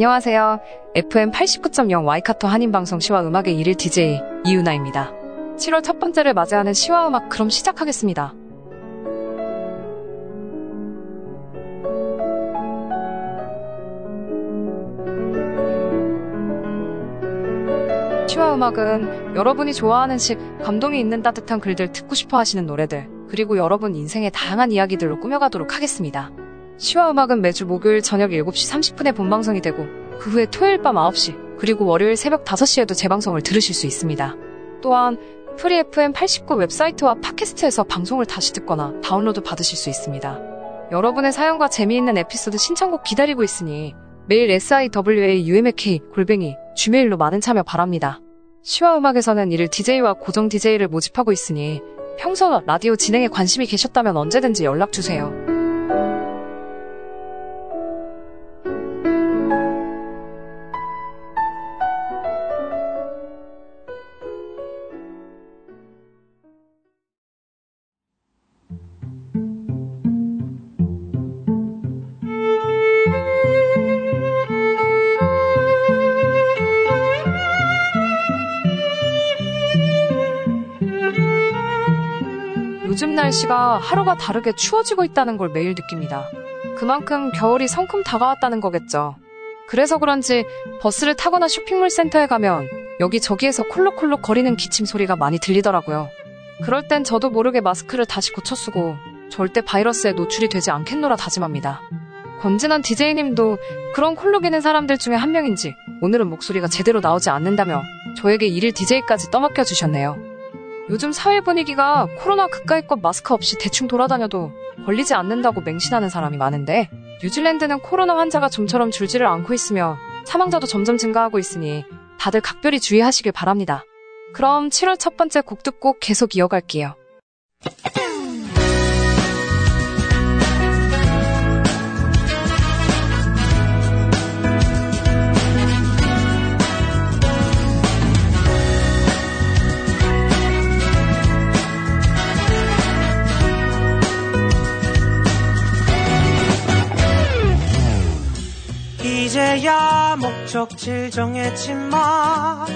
안녕하세요. FM 89.0 와이카토 한인방송 시와 음악의 일일 DJ 이유나입니다. 7월 첫 번째를 맞이하는 시와 음악 그럼 시작하겠습니다. 시와 음악은 여러분이 좋아하는 식, 감동이 있는 따뜻한 글들 듣고 싶어 하시는 노래들, 그리고 여러분 인생의 다양한 이야기들로 꾸며가도록 하겠습니다. 시와 음악은 매주 목요일 저녁 7시 30분에 본방송이 되고 그 후에 토요일 밤 9시 그리고 월요일 새벽 5시에도 재방송을 들으실 수 있습니다. 또한 Free FM 89 웹사이트와 팟캐스트에서 방송을 다시 듣거나 다운로드 받으실 수 있습니다. 여러분의 사연과 재미있는 에피소드 신청곡 기다리고 있으니 매일 siwak 골뱅이 gmail로 많은 참여 바랍니다. 시와 음악에서는 일일 DJ와 고정 DJ를 모집하고 있으니 평소 라디오 진행에 관심이 계셨다면 언제든지 연락 주세요. 날씨가 하루가 다르게 추워지고 있다는 걸 매일 느낍니다. 그만큼 겨울이 성큼 다가왔다는 거겠죠. 그래서 그런지 버스를 타거나 쇼핑몰 센터에 가면 여기저기에서 콜록콜록 거리는 기침 소리가 많이 들리더라고요. 그럴 땐 저도 모르게 마스크를 다시 고쳐 쓰고 절대 바이러스에 노출이 되지 않겠노라 다짐합니다. 권진환 DJ님도 그런 콜록이는 사람들 중에 한 명인지 오늘은 목소리가 제대로 나오지 않는다며 저에게 일일 DJ까지 떠맡겨 주셨네요. 요즘 사회 분위기가 코로나 그까이것 마스크 없이 대충 돌아다녀도 걸리지 않는다고 맹신하는 사람이 많은데 뉴질랜드는 코로나 환자가 좀처럼 줄지를 않고 있으며 사망자도 점점 증가하고 있으니 다들 각별히 주의하시길 바랍니다. 그럼 7월 첫 번째 곡 듣고 계속 이어갈게요. 이제야 목적지 정했지만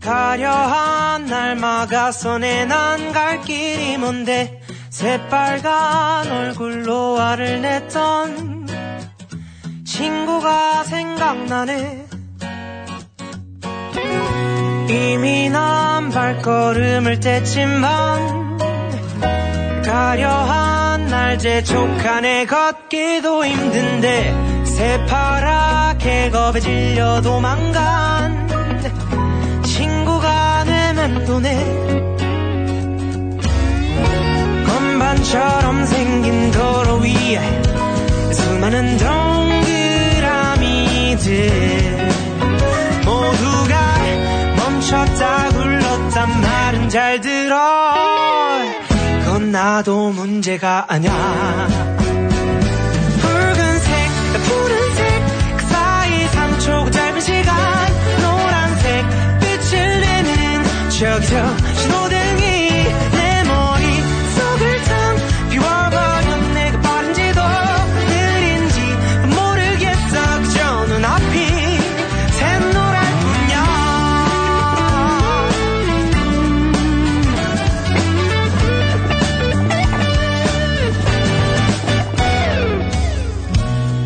가려한 날 막아서 내난 갈 길이 뭔데 새빨간 얼굴로 화를 냈던 친구가 생각나네. 이미 난 발걸음을 뗐지만 가려한 날 재촉하네 걷기도 힘든데 새파랗게 겁에 질려 도망간 친구가 내면 도네 건반처럼 생긴 도로 위에 수많은 동그라미들 모두가 멈췄다 굴렀단 말은 잘 들어. 그건 나도 문제가 아냐 푸른색 저 신호등이 내 머릿속을 텅 비워버린 내가 빠른지도 느린지 모르겠어. 그저 눈앞이 샛노랄 뿐이야.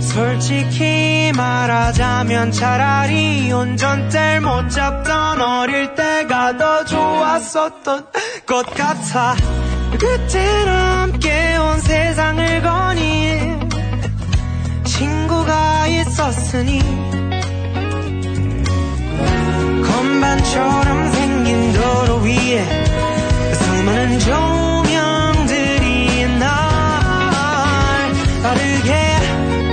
솔직히 말하자면 차라리 운전대를 못 잡던 어릴 때 내가 더 좋았었던 것 같아. 그때로 함께 온 세상을 거니 친구가 있었으니 건반처럼 생긴 도로 위에 수많은 조명들이 날 빠르게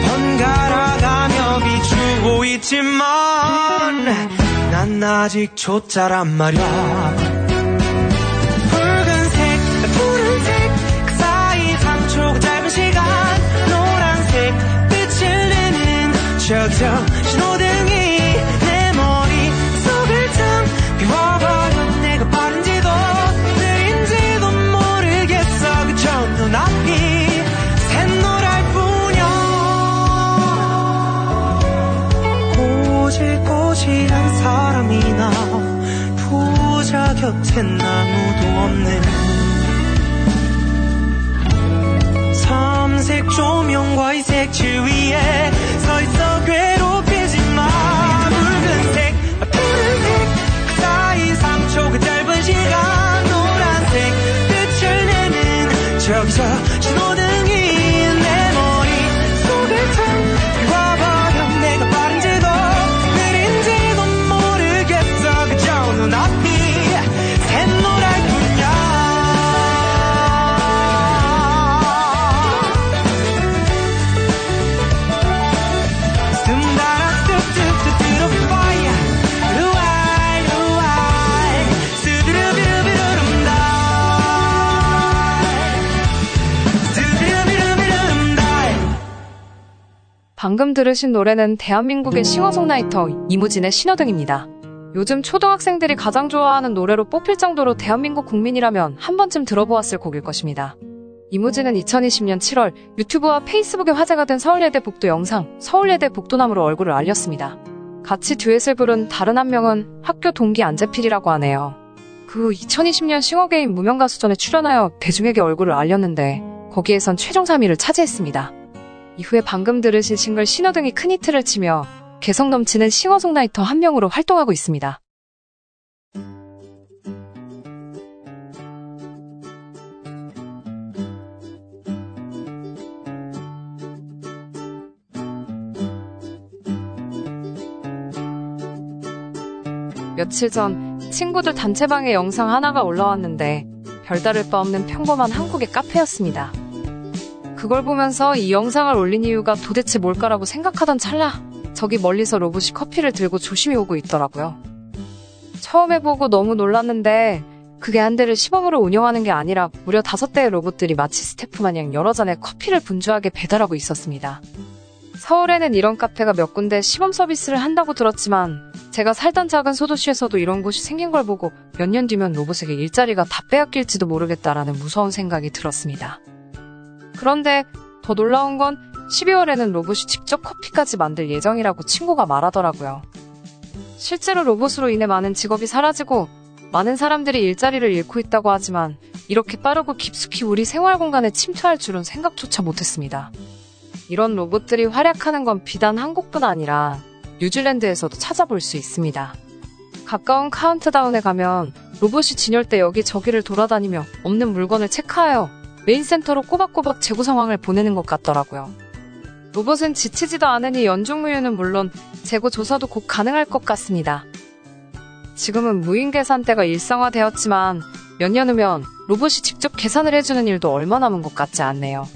번갈아가며 비추고 있지만 난 아직 초짜란 말야. 붉은색 푸른색 그 사이 3초 짧은 시간 노란색 빛을 내는 저저 부자 곁엔 아무도 없는 삼색 조명과 이 색칠 위에 방금 들으신 노래는 대한민국의 싱어송라이터 이무진의 신호등입니다. 요즘 초등학생들이 가장 좋아하는 노래로 뽑힐 정도로 대한민국 국민이라면 한 번쯤 들어보았을 곡일 것입니다. 이무진은 2020년 7월 유튜브와 페이스북에 화제가 된 서울예대 복도 영상, 서울예대 복도남으로 얼굴을 알렸습니다. 같이 듀엣을 부른 다른 한 명은 학교 동기 안재필이라고 하네요. 그후 2020년 싱어게임 무명가수전에 출연하여 대중에게 얼굴을 알렸는데 거기에선 최종 3위를 차지했습니다. 이후에 방금 들으신 싱글 신호등이 큰 히트를 치며 개성 넘치는 싱어송라이터 한 명으로 활동하고 있습니다. 며칠 전 친구들 단체방에 영상 하나가 올라왔는데 별다를 바 없는 평범한 한국의 카페였습니다. 그걸 보면서 이 영상을 올린 이유가 도대체 뭘까라고 생각하던 찰나 저기 멀리서 로봇이 커피를 들고 조심히 오고 있더라고요. 처음에 보고 너무 놀랐는데 그게 한 대를 시범으로 운영하는 게 아니라 무려 다섯 대의 로봇들이 마치 스태프 마냥 여러 잔의 커피를 분주하게 배달하고 있었습니다. 서울에는 이런 카페가 몇 군데 시범 서비스를 한다고 들었지만 제가 살던 작은 소도시에서도 이런 곳이 생긴 걸 보고 몇 년 뒤면 로봇에게 일자리가 다 빼앗길지도 모르겠다라는 무서운 생각이 들었습니다. 그런데 더 놀라운 건 12월에는 로봇이 직접 커피까지 만들 예정이라고 친구가 말하더라고요. 실제로 로봇으로 인해 많은 직업이 사라지고 많은 사람들이 일자리를 잃고 있다고 하지만 이렇게 빠르고 깊숙이 우리 생활 공간에 침투할 줄은 생각조차 못했습니다. 이런 로봇들이 활약하는 건 비단 한국뿐 아니라 뉴질랜드에서도 찾아볼 수 있습니다. 가까운 카운트다운에 가면 로봇이 진열대 여기저기를 돌아다니며 없는 물건을 체크하여 메인 센터로 꼬박꼬박 재고 상황을 보내는 것 같더라고요. 로봇은 지치지도 않으니 연중무휴는 물론 재고 조사도 곧 가능할 것 같습니다. 지금은 무인 계산대가 일상화되었지만 몇 년 후면 로봇이 직접 계산을 해주는 일도 얼마 남은 것 같지 않네요.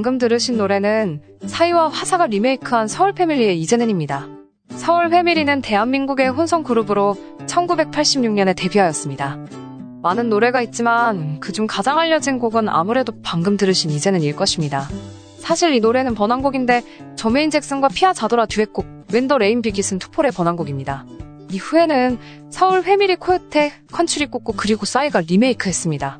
방금 들으신 노래는 싸이와 화사가 리메이크한 서울 패밀리의 이제는입니다. 서울 패밀리는 대한민국의 혼성 그룹으로 1986년에 데뷔하였습니다. 많은 노래가 있지만 그중 가장 알려진 곡은 아무래도 방금 들으신 이제는일 것입니다. 사실 이 노래는 번안곡인데 저메인 잭슨과 피아 자도라 듀엣곡 When the Rain Begins to Fall의 번안곡입니다. 이후에는 서울 패밀리 코요테, 컨츄리 꼬꼬 그리고 싸이가 리메이크했습니다.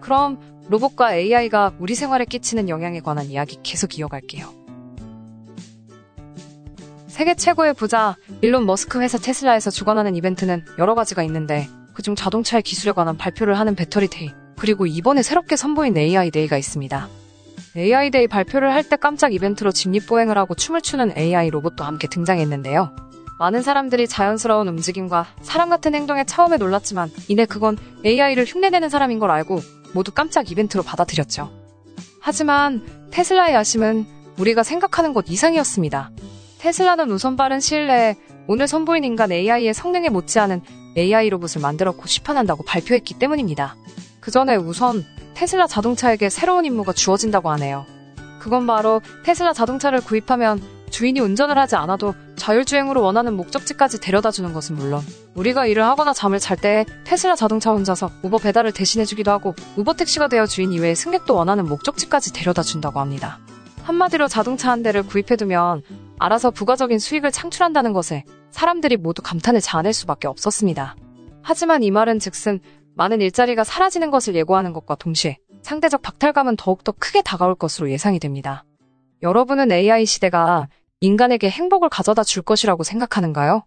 그럼 로봇과 AI가 우리 생활에 끼치는 영향에 관한 이야기 계속 이어갈게요. 세계 최고의 부자 일론 머스크 회사 테슬라에서 주관하는 이벤트는 여러 가지가 있는데 그중 자동차의 기술에 관한 발표를 하는 Battery Day 그리고 이번에 새롭게 선보인 AI Day가 있습니다. AI Day 발표를 할 때 깜짝 이벤트로 직립보행을 하고 춤을 추는 AI 로봇도 함께 등장했는데요. 많은 사람들이 자연스러운 움직임과 사람 같은 행동에 처음에 놀랐지만 이내 그건 AI를 흉내내는 사람인 걸 알고 모두 깜짝 이벤트로 받아들였죠. 하지만 테슬라의 야심은 우리가 생각하는 것 이상이었습니다. 테슬라는 우선 빠른 시일 내에 오늘 선보인 인간 AI의 성능에 못지않은 AI 로봇을 만들었고 시판한다고 발표했기 때문입니다. 그 전에 우선 테슬라 자동차에게 새로운 임무가 주어진다고 하네요. 그건 바로 테슬라 자동차를 구입하면 주인이 운전을 하지 않아도 자율주행으로 원하는 목적지까지 데려다 주는 것은 물론 우리가 일을 하거나 잠을 잘 때 테슬라 자동차 혼자서 우버 배달을 대신해주기도 하고 우버 택시가 되어 주인 이외에 승객도 원하는 목적지까지 데려다 준다고 합니다. 한마디로 자동차 한 대를 구입해두면 알아서 부가적인 수익을 창출한다는 것에 사람들이 모두 감탄을 자아낼 수밖에 없었습니다. 하지만 이 말은 즉슨 많은 일자리가 사라지는 것을 예고하는 것과 동시에 상대적 박탈감은 더욱더 크게 다가올 것으로 예상이 됩니다. 여러분은 AI 시대가 인간에게 행복을 가져다 줄 것이라고 생각하는가요?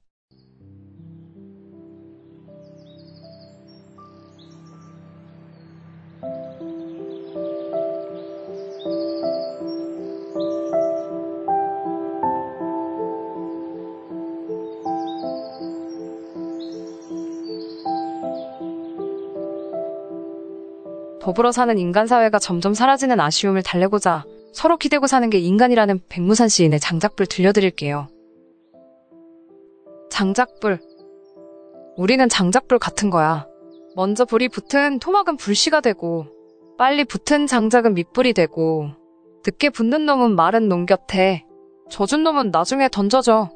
더불어 사는 인간 사회가 점점 사라지는 아쉬움을 달래고자 서로 기대고 사는 게 인간이라는 백무산 시인의 장작불 들려드릴게요. 장작불. 우리는 장작불 같은 거야. 먼저 불이 붙은 토막은 불씨가 되고, 빨리 붙은 장작은 밑불이 되고, 늦게 붙는 놈은 마른 농 곁에, 젖은 놈은 나중에 던져져.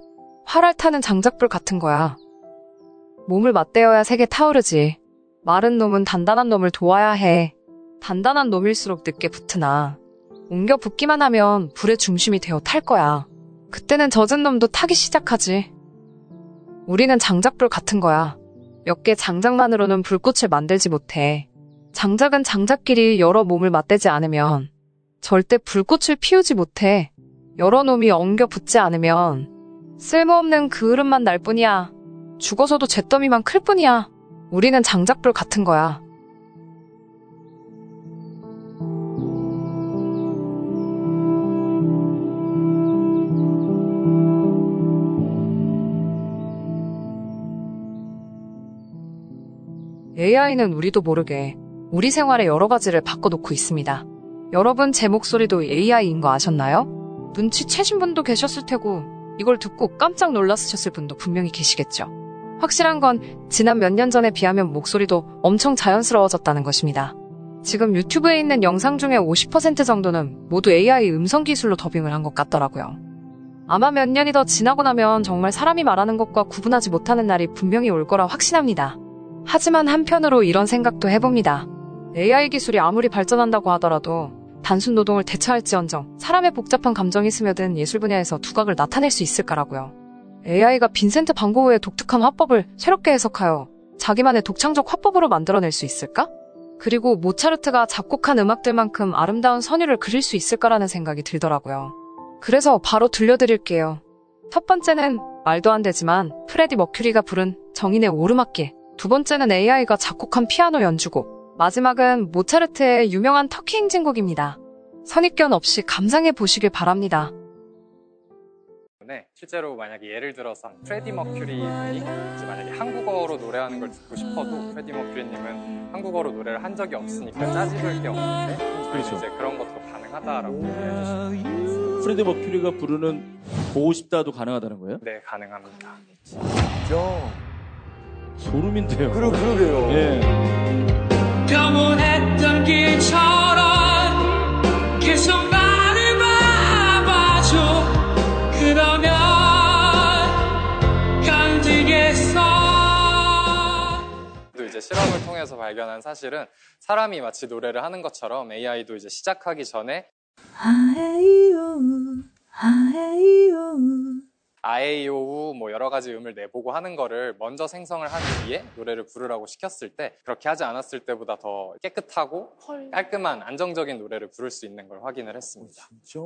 활알 타는 장작불 같은 거야. 몸을 맞대어야 색에 타오르지. 마른 놈은 단단한 놈을 도와야 해. 단단한 놈일수록 늦게 붙으나, 옮겨 붙기만 하면 불의 중심이 되어 탈 거야. 그때는 젖은 놈도 타기 시작하지. 우리는 장작불 같은 거야. 몇 개 장작만으로는 불꽃을 만들지 못해. 장작은 장작끼리 여러 몸을 맞대지 않으면 절대 불꽃을 피우지 못해. 여러 놈이 엉겨 붙지 않으면 쓸모없는 그을음만 날 뿐이야. 죽어서도 잿더미만 클 뿐이야. 우리는 장작불 같은 거야. AI는 우리도 모르게 우리 생활의 여러 가지를 바꿔놓고 있습니다. 여러분 제 목소리도 AI인 거 아셨나요? 눈치채신 분도 계셨을 테고 이걸 듣고 깜짝 놀라셨을 분도 분명히 계시겠죠. 확실한 건 지난 몇 년 전에 비하면 목소리도 엄청 자연스러워졌다는 것입니다. 지금 유튜브에 있는 영상 중에 50% 정도는 모두 AI 음성 기술로 더빙을 한 것 같더라고요. 아마 몇 년이 더 지나고 나면 정말 사람이 말하는 것과 구분하지 못하는 날이 분명히 올 거라 확신합니다. 하지만 한편으로 이런 생각도 해봅니다. AI 기술이 아무리 발전한다고 하더라도 단순 노동을 대체할지언정 사람의 복잡한 감정이 스며든 예술 분야에서 두각을 나타낼 수 있을까라고요. AI가 빈센트 반 고흐의 독특한 화법을 새롭게 해석하여 자기만의 독창적 화법으로 만들어낼 수 있을까? 그리고 모차르트가 작곡한 음악들만큼 아름다운 선율을 그릴 수 있을까라는 생각이 들더라고요. 그래서 바로 들려드릴게요. 첫 번째는 말도 안 되지만 프레디 머큐리가 부른 정인의 오르막길. 두 번째는 AI가 작곡한 피아노 연주곡. 마지막은 모차르트의 유명한 터키 행진곡입니다. 선입견 없이 감상해 보시길 바랍니다. 때문에 실제로 만약에 예를 들어서 프레디 머큐리님이 만약에 한국어로 노래하는 걸 듣고 싶어도 프레디 머큐리님은 한국어로 노래를 한 적이 없으니까 짜집을 게 없는데 그렇죠. 이제 그런 것도 가능하다라고 얘기해 주시고 프레드 머큐리가 부르는 보고 싶다도 가능하다는 거예요? 네 가능합니다. 소름인데요. 그러, 그러게요. 예. 평온했던 길처럼 계속 나를 바봐줘 그러면 간지겠어 또 이제 실험을 통해서 발견한 사실은 사람이 마치 노래를 하는 것처럼 AI도 이제 시작하기 전에 아에이오우 뭐 여러 가지 음을 내보고 하는 거를 먼저 생성을 한 뒤에 노래를 부르라고 시켰을 때 그렇게 하지 않았을 때보다 더 깨끗하고 깔끔한 안정적인 노래를 부를 수 있는 걸 확인을 했습니다. 진짜.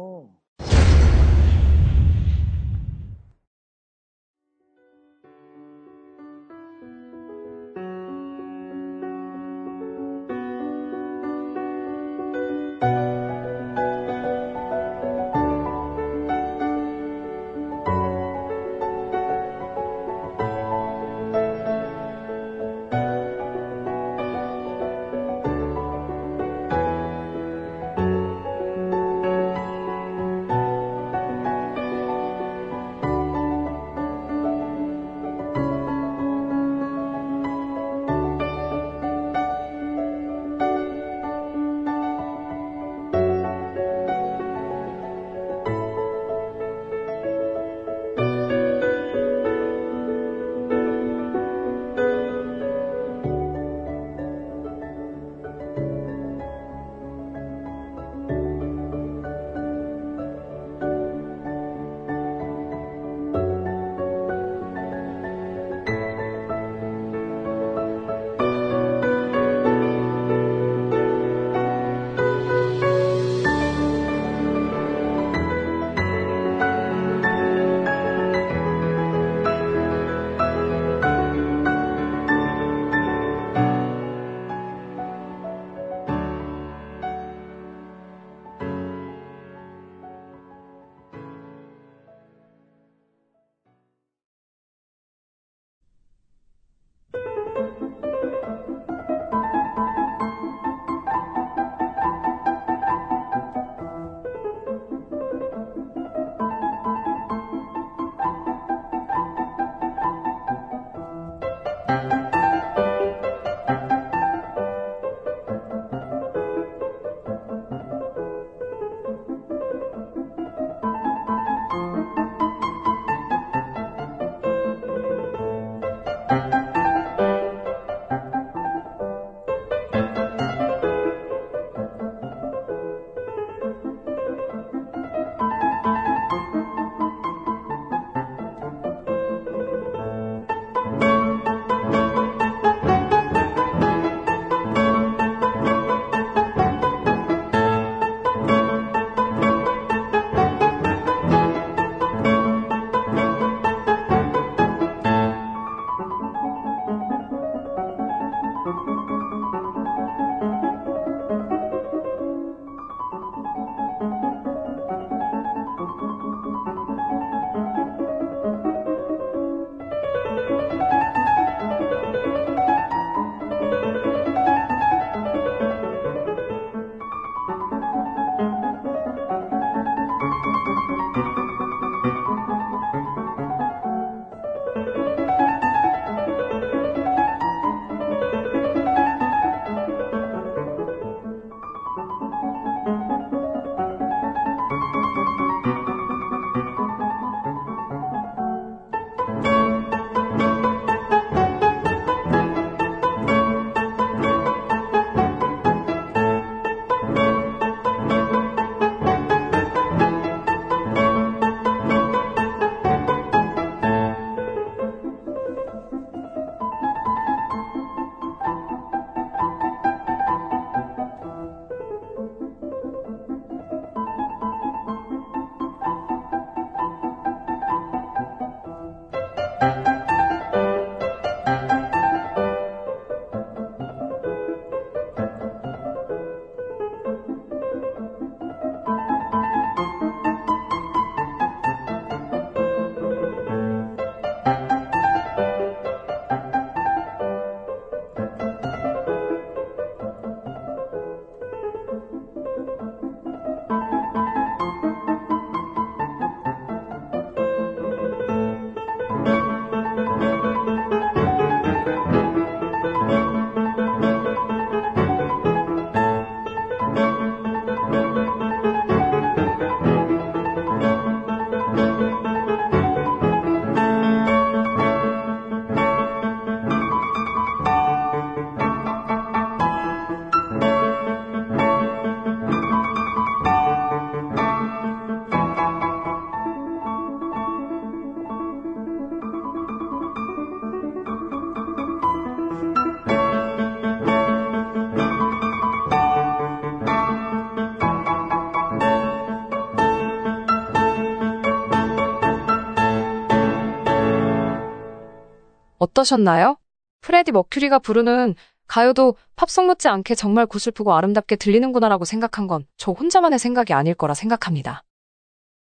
어떠셨나요? 프레디 머큐리가 부르는 가요도 팝송 못지 않게 정말 구슬프고 아름답게 들리는구나라고 생각한 건 저 혼자만의 생각이 아닐 거라 생각합니다.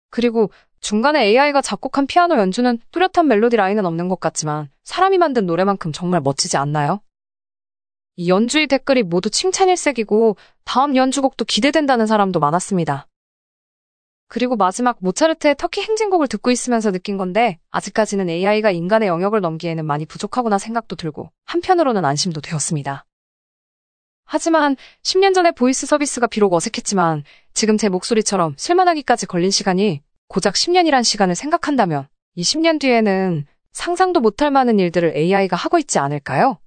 그리고 중간에 AI가 작곡한 피아노 연주는 뚜렷한 멜로디 라인은 없는 것 같지만 사람이 만든 노래만큼 정말 멋지지 않나요? 이 연주의 댓글이 모두 칭찬일색이고 다음 연주곡도 기대된다는 사람도 많았습니다. 그리고 마지막 모차르트의 터키 행진곡을 듣고 있으면서 느낀 건데 아직까지는 AI가 인간의 영역을 넘기에는 많이 부족하구나 생각도 들고 한편으로는 안심도 되었습니다. 하지만 10년 전의 voice 서비스가 비록 어색했지만 지금 제 목소리처럼 쓸만하기까지 걸린 시간이 고작 10년이란 시간을 생각한다면 이 10년 뒤에는 상상도 못할 많은 일들을 AI가 하고 있지 않을까요?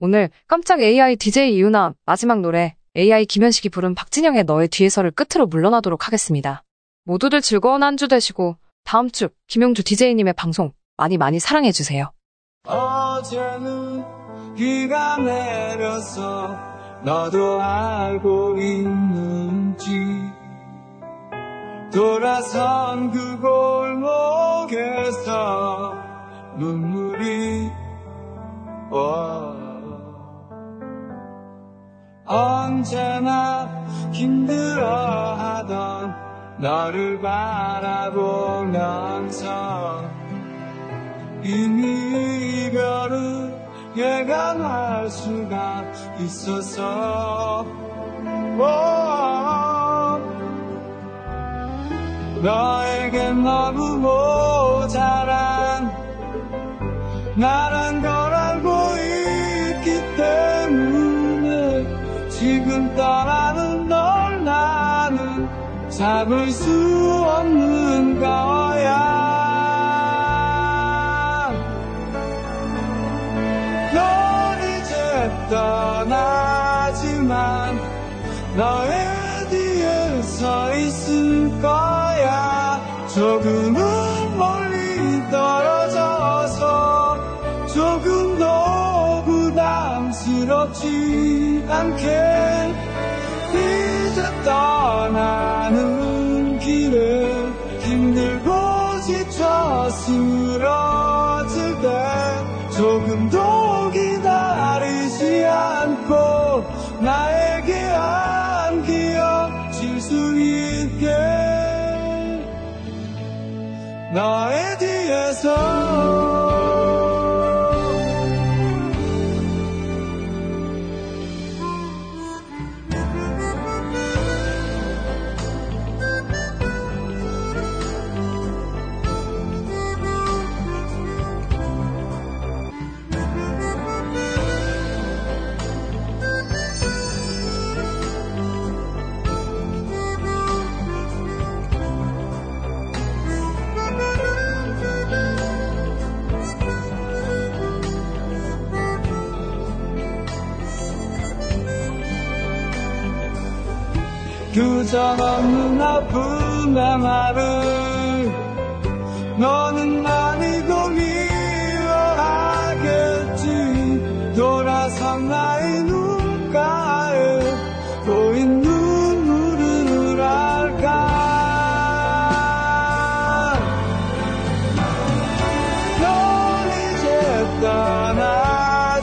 오늘 깜짝 AI DJ 이유나 마지막 노래 AI 김현식이 부른 박진영의 너의 뒤에서를 끝으로 물러나도록 하겠습니다. 모두들 즐거운 한 주 되시고 다음 주 김용주 DJ님의 방송 많이 많이 사랑해주세요. 어제는 비가 내려서 너도 알고 있는지 돌아선 그 골목에서 눈물이 와 언제나 힘들어하던 너를 바라보면서 이미 이별을 예감할 수가 있어서. 오, 너에게 너무 모자란 나란 걸 지금 떠나는 널 나는 잡을 수 없는 거야. 넌 이제 떠나지만 너의 뒤에 서 있을 거야. 조금은 멀리 떨어져서 부담스럽지 않게 이제 떠나는 길에 힘들고 지쳐 쓰러질 때 조금 더 기다리지 않고 나에게 안기어질 수 있게. 너의 뒤에서 규정 없는 아픔의 말을 너는 많이도 미워하겠지. 돌아선 나의 눈가에 고인 눈물을 알까? 넌 이제 떠나지만